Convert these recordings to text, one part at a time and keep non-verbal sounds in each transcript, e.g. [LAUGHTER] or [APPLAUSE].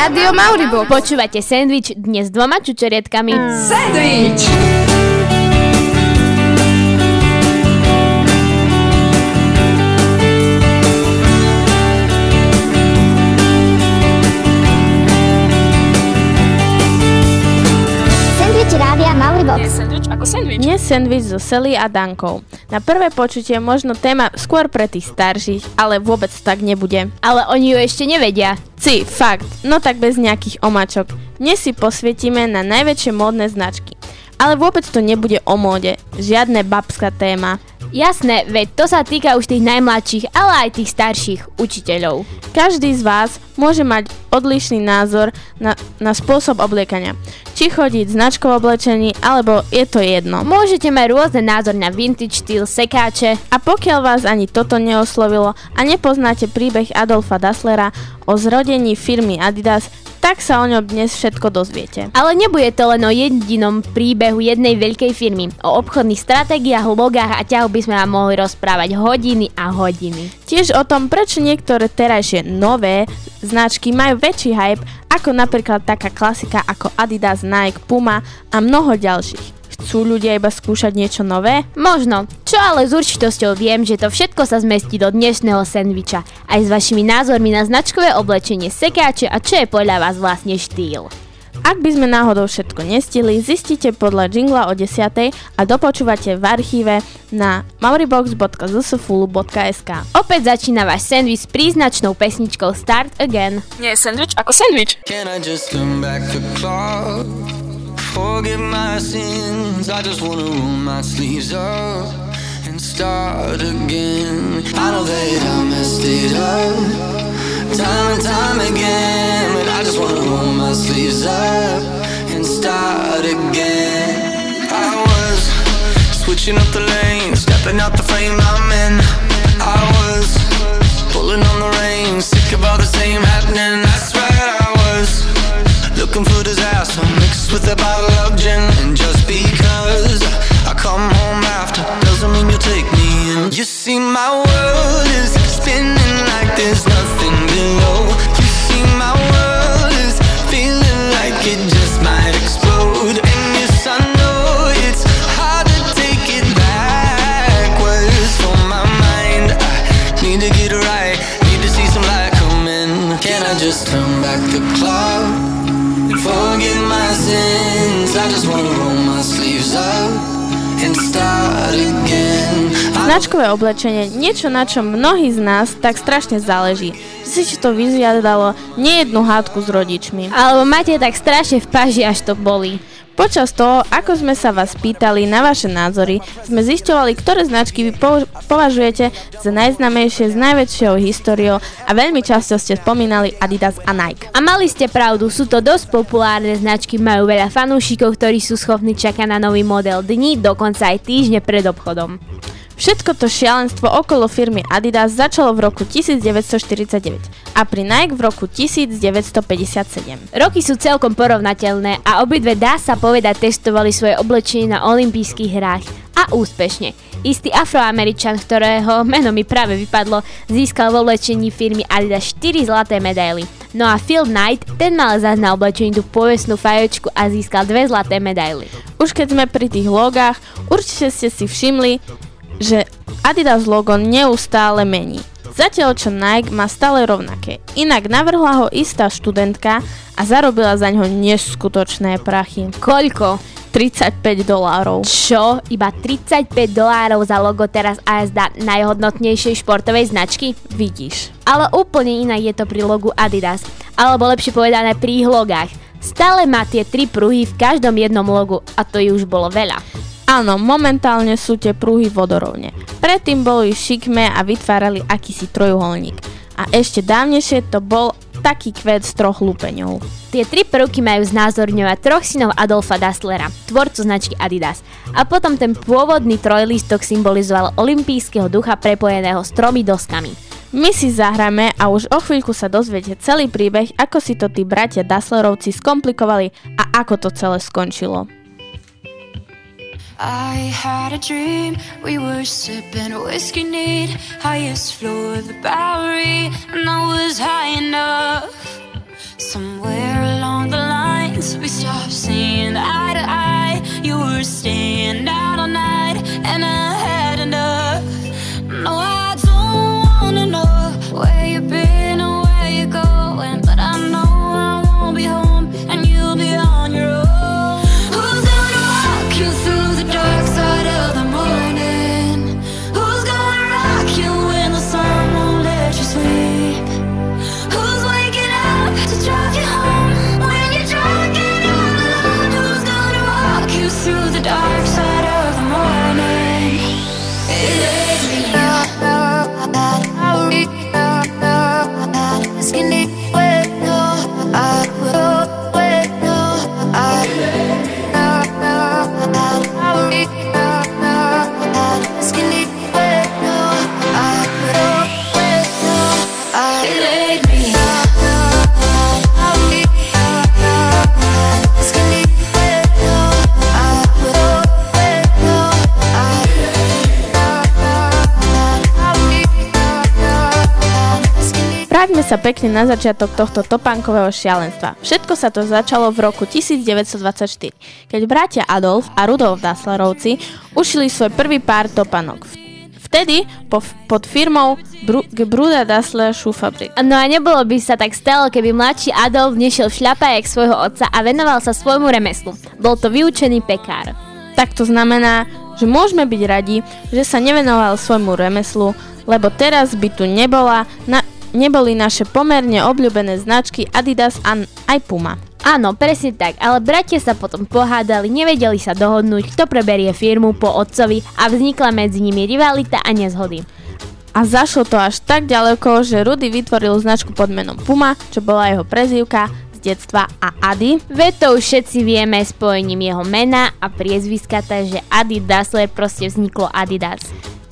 Rádio Mauribox. Počúvate sendvič dnes s dvoma čučoriedkami. Sandwich! Sandwich ako sandwich. Dnes sendvič so Sally a Dankou. Na prvé počutie možno téma skôr pre tých starších, ale vôbec tak nebude. Ale oni ju ešte nevedia. Si, fakt, no tak bez nejakých omačok. Dnes si posvietime na najväčšie módne značky. Ale vôbec to nebude o móde, žiadne babská téma. Jasné, veď to sa týka už tých najmladších, ale aj tých starších učiteľov. Každý z vás môže mať odlišný názor na, na spôsob obliekania. Či chodiť v značkovom oblečení, alebo je to jedno. Môžete mať rôzne názory na vintage štýl, sekáče. A pokiaľ vás ani toto neoslovilo a nepoznáte príbeh Adolfa Dasslera o zrodení firmy Adidas, tak sa o ňom dnes všetko dozviete. Ale nebude to len o jedinom príbehu jednej veľkej firmy. O obchodných stratégiách, logách a ťahu by sme vám mohli rozprávať hodiny a hodiny. Tiež o tom, prečo niektoré terajšie nové značky majú väčší hype ako napríklad taká klasika ako Adidas, Nike, Puma a mnoho ďalších. Chcú ľudia iba skúšať niečo nové? Možno, čo ale s určitosťou viem, že to všetko sa zmestí do dnešného sendviča. Aj s vašimi názormi na značkové oblečenie, sekáče a čo je podľa vás vlastne štýl. Ak by sme náhodou všetko nestili, zistite podľa jingla o 10. a dopočúvate v archíve na mauribox.zsfulu.sk Opäť začína váš sendvič s príznačnou pesničkou Start Again. Nie sandwich ako sandwich. Can I just turn back the clock? Forget my sins. I just wanna roll my sleeves up and start again. I know that I messed it up time and time again, switching up the lanes, stepping out the frame I'm in. I was pulling on the reins, sick of all the same happening. That's right, I was looking for disaster mixed with a bottle of gin. And just because I come home after doesn't mean you take me in. You see, my world is spinning like there's nothing below. You see, my world is feeling like it just turn back the clock and forget my sins? I just wanna roll my sleeves up and start again. Značkové oblečenie, niečo na čom mnohí z nás tak strašne záleží. Že si to vyžiadalo nejednú hádku s rodičmi. Alebo máte tak strašne v paži, až to bolí. Počas toho, ako sme sa vás pýtali na vaše názory, sme zisťovali, ktoré značky vy po- považujete za najznamejšie s najväčšou históriou a veľmi často ste spomínali Adidas a Nike. A mali ste pravdu, sú to dosť populárne značky, majú veľa fanúšikov, ktorí sú schopní čakať na nový model dní, dokonca aj týždne pred obchodom. Všetko to šialenstvo okolo firmy Adidas začalo v roku 1949 a pri Nike v roku 1957. Roky sú celkom porovnateľné a obidve dá sa povedať testovali svoje oblečenie na olympijských hrách a úspešne. Istý afroameričan, ktorého meno mi práve vypadlo, získal v oblečení firmy Adidas 4 zlaté medaily. No a Phil Knight, ten mal zase na oblečení tú povestnú fajočku a získal dve zlaté medaily. Už keď sme pri tých logách, určite ste si všimli, že Adidas logo neustále mení. Zatiaľ čo Nike má stále rovnaké. Inak navrhla ho istá študentka a zarobila za ňo neskutočné prachy. Koľko? 35 dolárov. Čo? Iba 35 dolárov za logo teraz ASD najhodnotnejšej športovej značky? Vidíš. Ale úplne inak je to pri logu Adidas. Alebo lepšie povedané pri ich logách. Stále má tie tri pruhy v každom jednom logu a to ju už bolo veľa. Áno, momentálne sú tie pruhy vodorovne. Predtým boli šikmé a vytvárali akýsi trojuholník. A ešte dávnejšie to bol taký kvet z troch lupeňov. Tie tri prvky majú znázorňovať troch synov Adolfa Dasslera, tvorcu značky Adidas. A potom ten pôvodný trojlistok symbolizoval olimpijského ducha prepojeného s tromi doskami. My si zahráme a už o chvíľku sa dozviete celý príbeh, ako si to tí bratia Dasslerovci skomplikovali a ako to celé skončilo. I had a dream, we were sipping whiskey neat, highest floor of the Bowery, Vráťme sa pekne na začiatok tohto topánkového šialenstva. Všetko sa to začalo v roku 1924, keď bratia Adolf a Rudolf Dasslerovci ušili svoj prvý pár topánok. Vtedy po, pod firmou Bru, Gebruda Dassler Schuhfabrik. No a nebolo by sa tak stalo, keby mladší Adolf nešiel v šľapajek svojho otca a venoval sa svojmu remeslu. Bol to vyučený pekár. Tak to znamená, že môžeme byť radi, že sa nevenoval svojmu remeslu, lebo teraz by tu nebola, na, neboli naše pomerne obľúbené značky Adidas a aj Puma. Áno, presne tak, ale bratia sa potom pohádali, nevedeli sa dohodnúť, kto preberie firmu po otcovi a vznikla medzi nimi rivalita a nezhody. A zašlo to až tak ďaleko, že Rudy vytvoril značku pod menom Puma, čo bola jeho prezývka z detstva a Adi. Veď to už všetci vieme spojením jeho mena a priezviska, takže Adi Dassler proste vzniklo Adidas.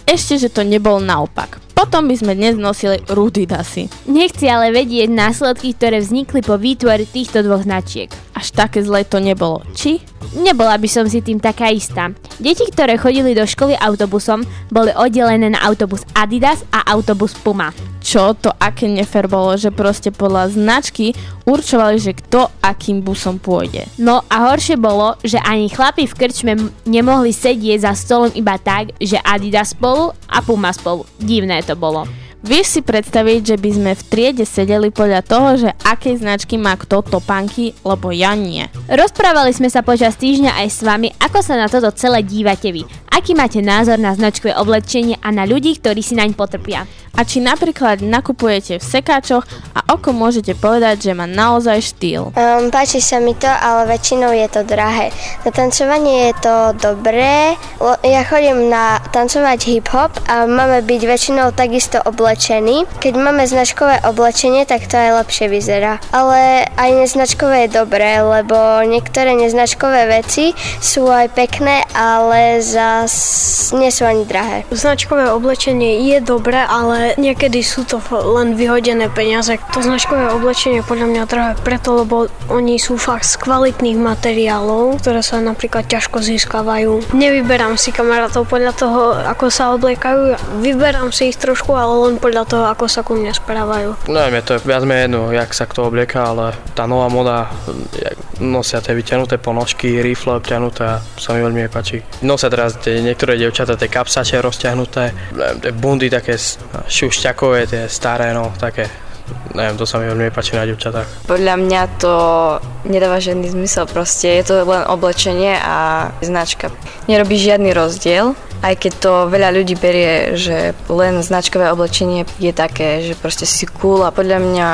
Ešte, že to nebol naopak. Potom by sme dnes nosili Rudy Dasy. Nechci ale vedieť následky, ktoré vznikli po výtvore týchto dvoch značiek. Až také zlé to nebolo. Či? Nebola by som si tým taká istá. Deti, ktoré chodili do školy autobusom, boli oddelené na autobus Adidas a autobus Puma. Čo to aké nefer bolo, že proste podľa značky určovali, že kto akým busom pôjde. No a horšie bolo, že ani chlapi v krčme nemohli sedieť za stolom iba tak, že Adidas spolu a Puma spolu. Divné to bolo. Vieš si predstaviť, že by sme v triede sedeli podľa toho, že akej značky má kto topánky, lebo ja nie. Rozprávali sme sa počas týždňa aj s vami, ako sa na toto celé dívate vy. Aký máte názor na značkové oblečenie a na ľudí, ktorí si naň potrpia. A či napríklad nakupujete v sekáčoch a oko môžete povedať, že má naozaj štýl. Um, páči sa mi to, ale väčšinou je to drahé. Na tancovanie je to dobré. Ja chodím na tancovať hip-hop a máme byť väčšinou takisto oblečení. Keď máme značkové oblečenie, tak to aj lepšie vyzerá. Ale aj neznačkové je dobré, lebo niektoré neznačkové veci sú aj pekné, ale zas nie sú ani drahé. Značkové oblečenie je dobré, ale niekedy sú to len vyhodené peniaze. To značkové oblečenie podľa mňa drahé preto, lebo oni sú fakt z kvalitných materiálov, ktoré sa napríklad ťažko získavajú. Nevyberám si kamarátov podľa toho, ako sa obliekajú. Vyberám si ich trošku, ale len podľa toho, ako sa ku mne správajú. Neviem, je to viac menej jedno, jak sa kto oblieka, ale tá nová moda, jak nosia tie vyťahnuté ponožky, rifle obťahnuté, sa mi veľmi páči. Nosia teraz tie niektoré dievčatá tie kapsače rozťahnuté, tie bundy také šušťakové, tie staré, no, také. Neviem, to sa mi veľmi páči na dievčatách. Podľa mňa to nedáva žiadny zmysel, proste je to len oblečenie a značka. Nerobí žiadny rozdiel, aj keď to veľa ľudí berie, že len značkové oblečenie je také, že proste si cool a podľa mňa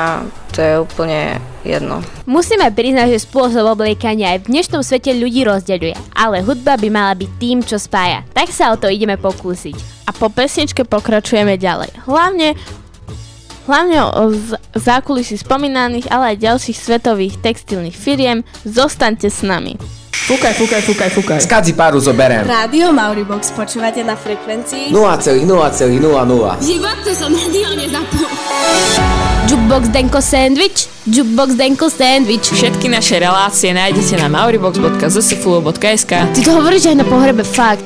to je úplne jedno. Musíme priznať, že spôsob obliekania aj v dnešnom svete ľudí rozdeľuje, ale hudba by mala byť tým, čo spája. Tak sa o to ideme pokúsiť. A po pesničke pokračujeme ďalej. Hlavne Hlavne o z- zákulisí spomínaných, ale aj ďalších svetových textilných firiem, zostaňte s nami. Fúkaj, fúkaj, fúkaj, fúkaj. Skadzi páru zoberiem. Rádio Mauribox počúvate na frekvencii 0,0,00. Život, to som rádio nezapol. Jukebox Denko Sandwich, Jukebox Denko Sandwich. Všetky naše relácie nájdete na mauribox.zsflu.sk Ty to hovoríš aj na pohrebe, fakt.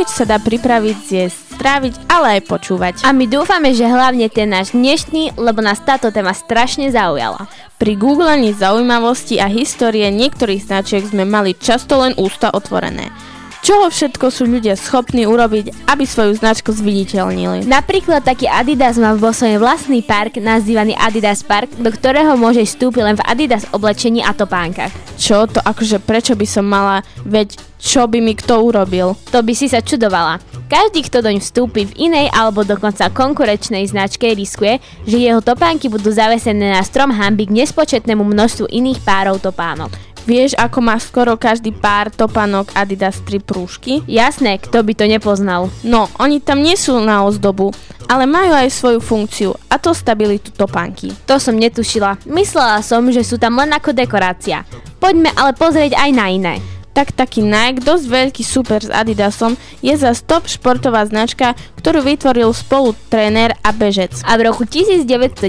Sandwich sa dá pripraviť, zjesť, stráviť, ale aj počúvať. A my dúfame, že hlavne ten náš dnešný, lebo nás táto téma strašne zaujala. Pri googlaní zaujímavosti a histórie niektorých značiek sme mali často len ústa otvorené. Čoho všetko sú ľudia schopní urobiť, aby svoju značku zviditeľnili? Napríklad taký Adidas má vo svojom vlastný park nazývaný Adidas Park, do ktorého môžeš vstúpiť len v Adidas oblečení a topánkach. Čo to akože prečo by som mala, veď čo by mi kto urobil? To by si sa čudovala. Každý, kto doň vstúpi v inej alebo dokonca konkurečnej značke, riskuje, že jeho topánky budú zavesené na strom hamby k nespočetnému množstvu iných párov topánok. Vieš, ako má skoro každý pár topánok Adidas 3 prúžky? Jasné, kto by to nepoznal. No, oni tam nie sú na ozdobu, ale majú aj svoju funkciu, a to stabilitu topánky. To som netušila. Myslela som, že sú tam len ako dekorácia. Poďme ale pozrieť aj na iné. Tak taký Nike, dosť veľký super s Adidasom, je za top športová značka, ktorú vytvoril spolu tréner a bežec. A v roku 1990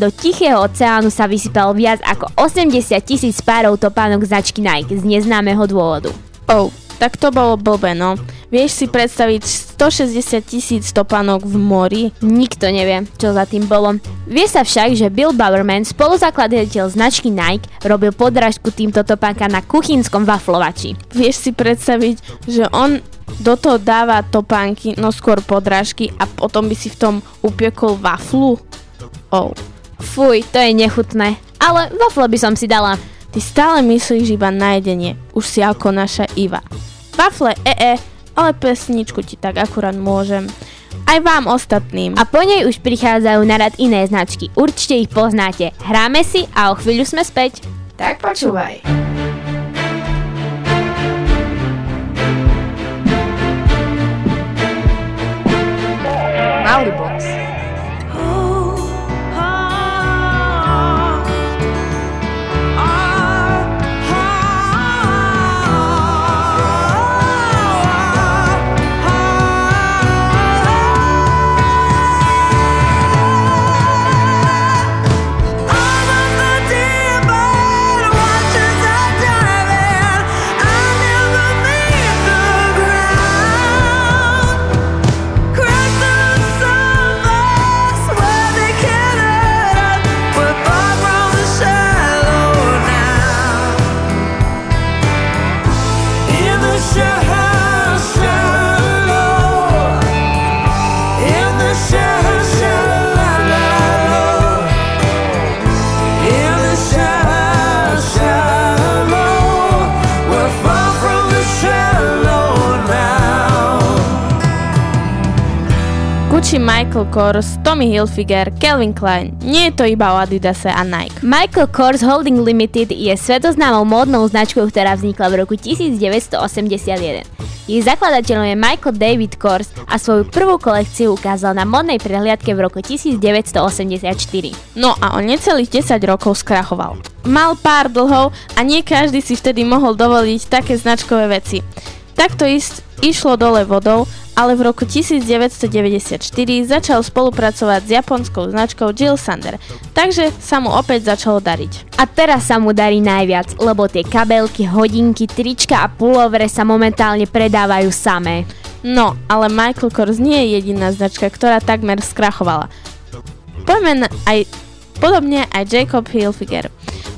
do Tichého oceánu sa vysypal viac ako 80 tisíc párov topánok značky Nike z neznámeho dôvodu. Oh, tak to bolo blbé, no. Vieš si predstaviť 160 tisíc topánok v mori? Nikto nevie, čo za tým bolo. Vie sa však, že Bill Bowerman, spoluzakladateľ značky Nike, robil podrážku týmto topánkam na kuchynskom waflovači. Vieš si predstaviť, že on do toho dáva topánky, no skôr podrážky a potom by si v tom upiekol waflu? Oh. Fuj, to je nechutné. Ale wafle by som si dala. Ty stále myslíš iba na jedenie, už si ako naša Iva. Wafle, ee, ale pesničku ti tak akurát môžem. Aj vám ostatným. A po nej už prichádzajú na rad iné značky. Určite ich poznáte. Hráme si a o chvíľu sme späť. Tak počúvaj. Michael Kors, Tommy Hilfiger, Calvin Klein. Nie je to iba o Adidase a Nike. Michael Kors Holding Limited je svetoznámou módnou značkou, ktorá vznikla v roku 1981. Jej zakladateľom je Michael David Kors a svoju prvú kolekciu ukázal na modnej prehliadke v roku 1984. No a on necelých 10 rokov skrachoval. Mal pár dlhov a nie každý si vtedy mohol dovoliť také značkové veci. Takto ist, išlo dole vodou, ale v roku 1994 začal spolupracovať s japonskou značkou Jill Sander, takže sa mu opäť začalo dariť. A teraz sa mu darí najviac, lebo tie kabelky, hodinky, trička a pulovere sa momentálne predávajú samé. No, ale Michael Kors nie je jediná značka, ktorá takmer skrachovala. Poďme aj podobne aj Jacob Hilfiger.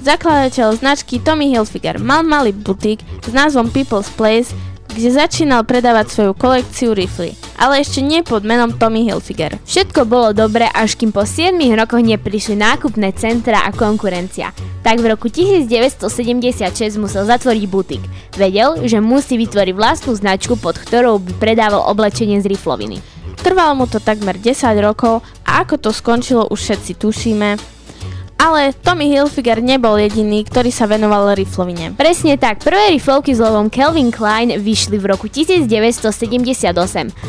Zakladateľ značky Tommy Hilfiger mal malý butik s názvom People's Place, kde začínal predávať svoju kolekciu rifly, ale ešte nie pod menom Tommy Hilfiger. Všetko bolo dobre, až kým po 7 rokoch neprišli nákupné centra a konkurencia. Tak v roku 1976 musel zatvoriť butik. Vedel, že musí vytvoriť vlastnú značku, pod ktorou by predával oblečenie z rifloviny. Trvalo mu to takmer 10 rokov a ako to skončilo už všetci tušíme. Ale Tommy Hilfiger nebol jediný, ktorý sa venoval riflovine. Presne tak, prvé riflovky s lovom Calvin Klein vyšli v roku 1978,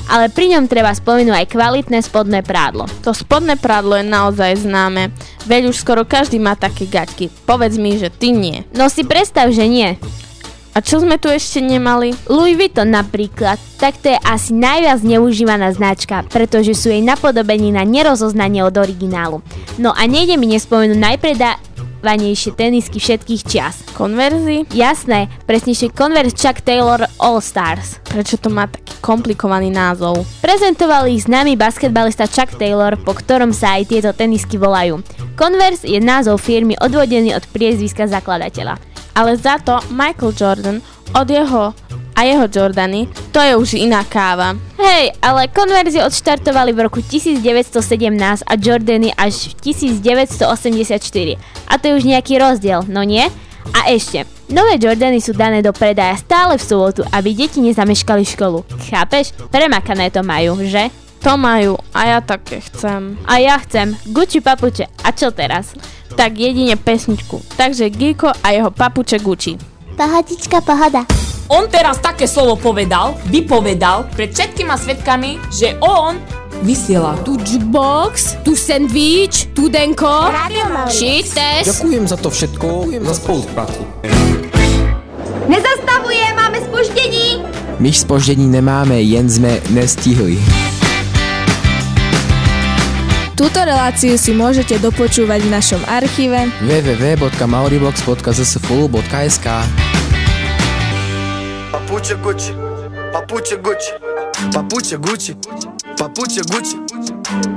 ale pri ňom treba spomenúť aj kvalitné spodné prádlo. To spodné prádlo je naozaj známe, veď už skoro každý má také gaťky. Povedz mi, že ty nie. No si predstav, že nie. A čo sme tu ešte nemali? Louis Vuitton napríklad, tak to je asi najviac neužívaná značka, pretože sú jej napodobení na nerozoznanie od originálu. No a nejde mi nespomenúť najpredávanejšie tenisky všetkých čias. Konverzy? Jasné, presnejšie Converse Chuck Taylor All Stars. Prečo to má taký komplikovaný názov? Prezentoval ich známy basketbalista Chuck Taylor, po ktorom sa aj tieto tenisky volajú. Converse je názov firmy odvodený od priezviska zakladateľa. Ale za to Michael Jordan od jeho a jeho Jordany, to je už iná káva. Hej, ale konverzie odštartovali v roku 1917 a Jordany až v 1984. A to je už nejaký rozdiel, no nie? A ešte, nové Jordany sú dané do predaja stále v sobotu, aby deti nezameškali školu. Chápeš? Premakané to majú, že? To majú a ja také chcem. A ja chcem Gucci papuče. A čo teraz? Tak jedine pesničku. Takže Giko a jeho papuče Gucci. Pohodička, pohoda. On teraz také slovo povedal, vypovedal pred všetkými svetkami, že on vysiela. Tu jukebox, tu sandwich, tu denko, shit test. Ďakujem za to všetko, za spoluprácu. Nezastavuje, máme spoždění. My spoždění nemáme, jen jsme nestihli. Túto reláciu si môžete dopočúvať v našom archíve www.mauriblogs.zsfulu.sk Papuče Gucci, papuče Gucci, papuče Gucci, papuče Gucci.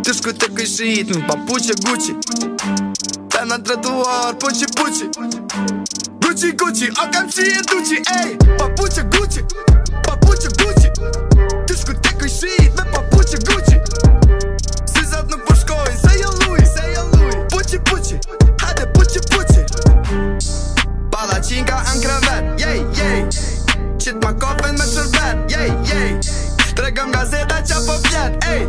Discotecă și ritm, papuče Gucci. Pe na trotuar, puci puci Gucci Gucci, o cam și e duci, ey Papuče Gucci, papuče Gucci. Discotecă și puçi puçi Hadi puçi puçi. Balacinka në krevet Jej, jej Qit ma kofen me qërben Jej, jej Tregëm gazeta qa po vjen Ej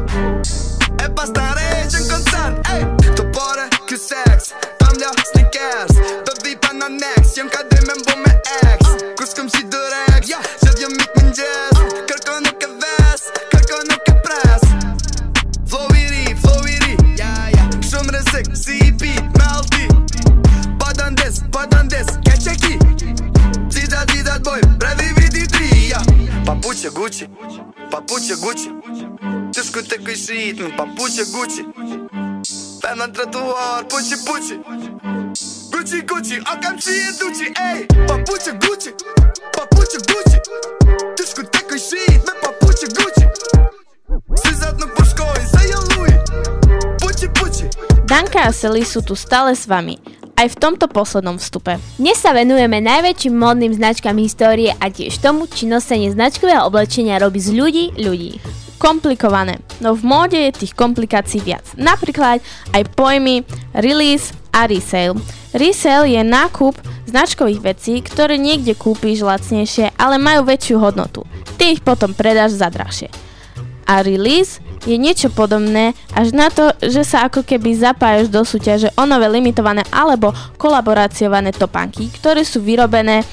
E pas të rejqë në koncert Ej Të pare, ky seks Pamlja, sneakers Të vipa në next Jem ka Ritm, papuče Gucci Pe na trotuar, puci, puci Gucci, Gucci, o cam și e duci, ey Papuče Gucci, papuče Gucci Discotecă și ritm, papuče Gucci Si zadnu po školi, se je lui Puci, puci Danka a Sally sú tu stále s vami. Aj v tomto poslednom vstupe. Dnes sa venujeme najväčším modným značkám histórie a tiež tomu, či nosenie značkového oblečenia robí z ľudí ľudí. Komplikované, no v móde je tých komplikácií viac. Napríklad aj pojmy release a resale. Resale je nákup značkových vecí, ktoré niekde kúpiš lacnejšie, ale majú väčšiu hodnotu. Ty ich potom predáš za drahšie. A release je niečo podobné až na to, že sa ako keby zapájaš do súťaže o nové limitované alebo kolaboraciované topánky, ktoré sú vyrobené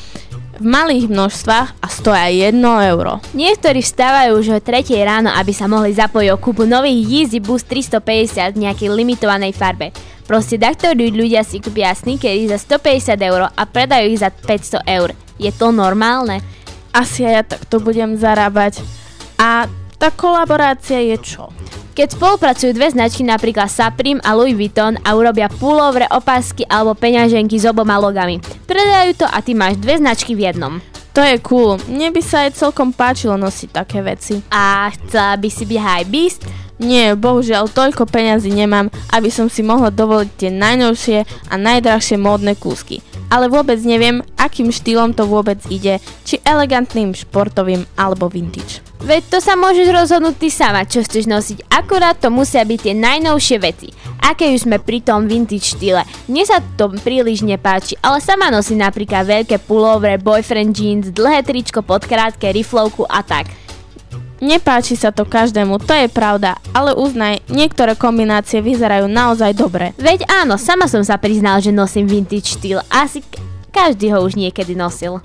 v malých množstvách a stoja 1 euro. Niektorí vstávajú už o 3 ráno, aby sa mohli zapojiť o kúpu nových Yeezy Boost 350 v nejakej limitovanej farbe. Proste taktorí ľudia si kúpia sneakery za 150 eur a predajú ich za 500 eur. Je to normálne? asi aj ja takto budem zarábať. A tá kolaborácia je čo? Keď spolupracujú dve značky, napríklad Supreme a Louis Vuitton a urobia pullovre, opasky alebo peňaženky s oboma logami. Predajú to a ty máš dve značky v jednom. To je cool. Mne by sa aj celkom páčilo nosiť také veci. A chcela by si byť high beast? Nie, bohužiaľ toľko peňazí nemám, aby som si mohla dovoliť tie najnovšie a najdrahšie módne kúsky. Ale vôbec neviem, akým štýlom to vôbec ide, či elegantným, športovým alebo vintage. Veď to sa môžeš rozhodnúť ty sama, čo chceš nosiť. Akurát to musia byť tie najnovšie veci. Aké už sme pri tom vintage štýle. Mne sa to príliš nepáči, ale sama nosí napríklad veľké pullovre, boyfriend jeans, dlhé tričko pod krátke, riflovku a tak. Nepáči sa to každému, to je pravda, ale uznaj, niektoré kombinácie vyzerajú naozaj dobre. Veď áno, sama som sa priznal, že nosím vintage štýl. Asi k- každý ho už niekedy nosil.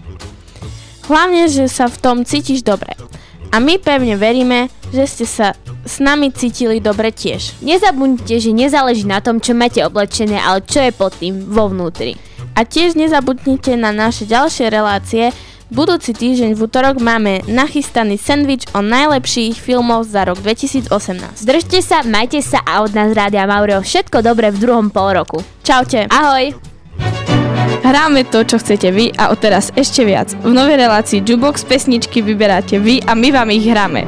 Hlavne, že sa v tom cítiš dobre. A my pevne veríme, že ste sa s nami cítili dobre tiež. Nezabudnite, že nezáleží na tom, čo máte oblečené, ale čo je pod tým vo vnútri. A tiež nezabudnite na naše ďalšie relácie. Budúci týždeň v útorok máme nachystaný sendvič o najlepších filmov za rok 2018. Držte sa, majte sa a od nás Rádia Maureo všetko dobré v druhom pol roku. Čaute. Ahoj. Hráme to, čo chcete vy a odteraz ešte viac. V novej relácii Jukebox pesničky vyberáte vy a my vám ich hráme.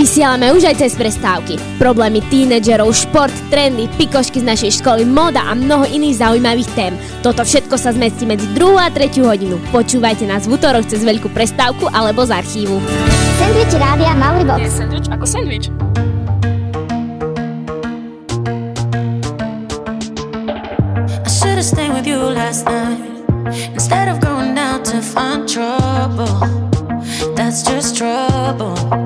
Vysielame už aj cez prestávky. Problémy tínedžerov, šport, trendy, pikošky z našej školy, moda a mnoho iných zaujímavých tém. Toto všetko sa zmestí medzi 2 a 3 hodinu. Počúvajte nás v útorok cez veľkú prestávku alebo z archívu. Sandwich Rádia Mauribox. Je sandwich ako sandwich. Stayed with you last night instead of going out to find trouble. That's just trouble.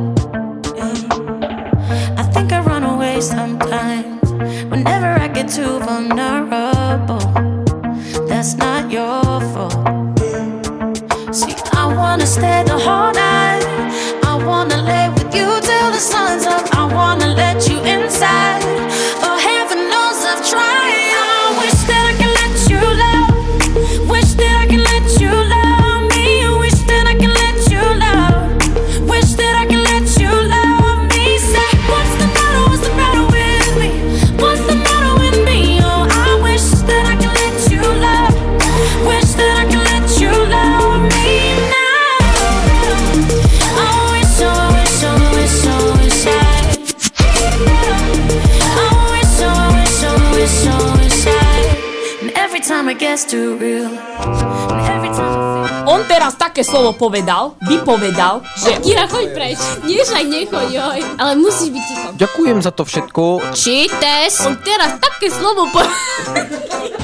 Slovo povedal, vypovedal, že... Kira, choď preč. Nie, však nechoď, joj. Ale musíš byť ticho. Ďakujem za to všetko. Čites. On teraz také slovo po... [LAUGHS]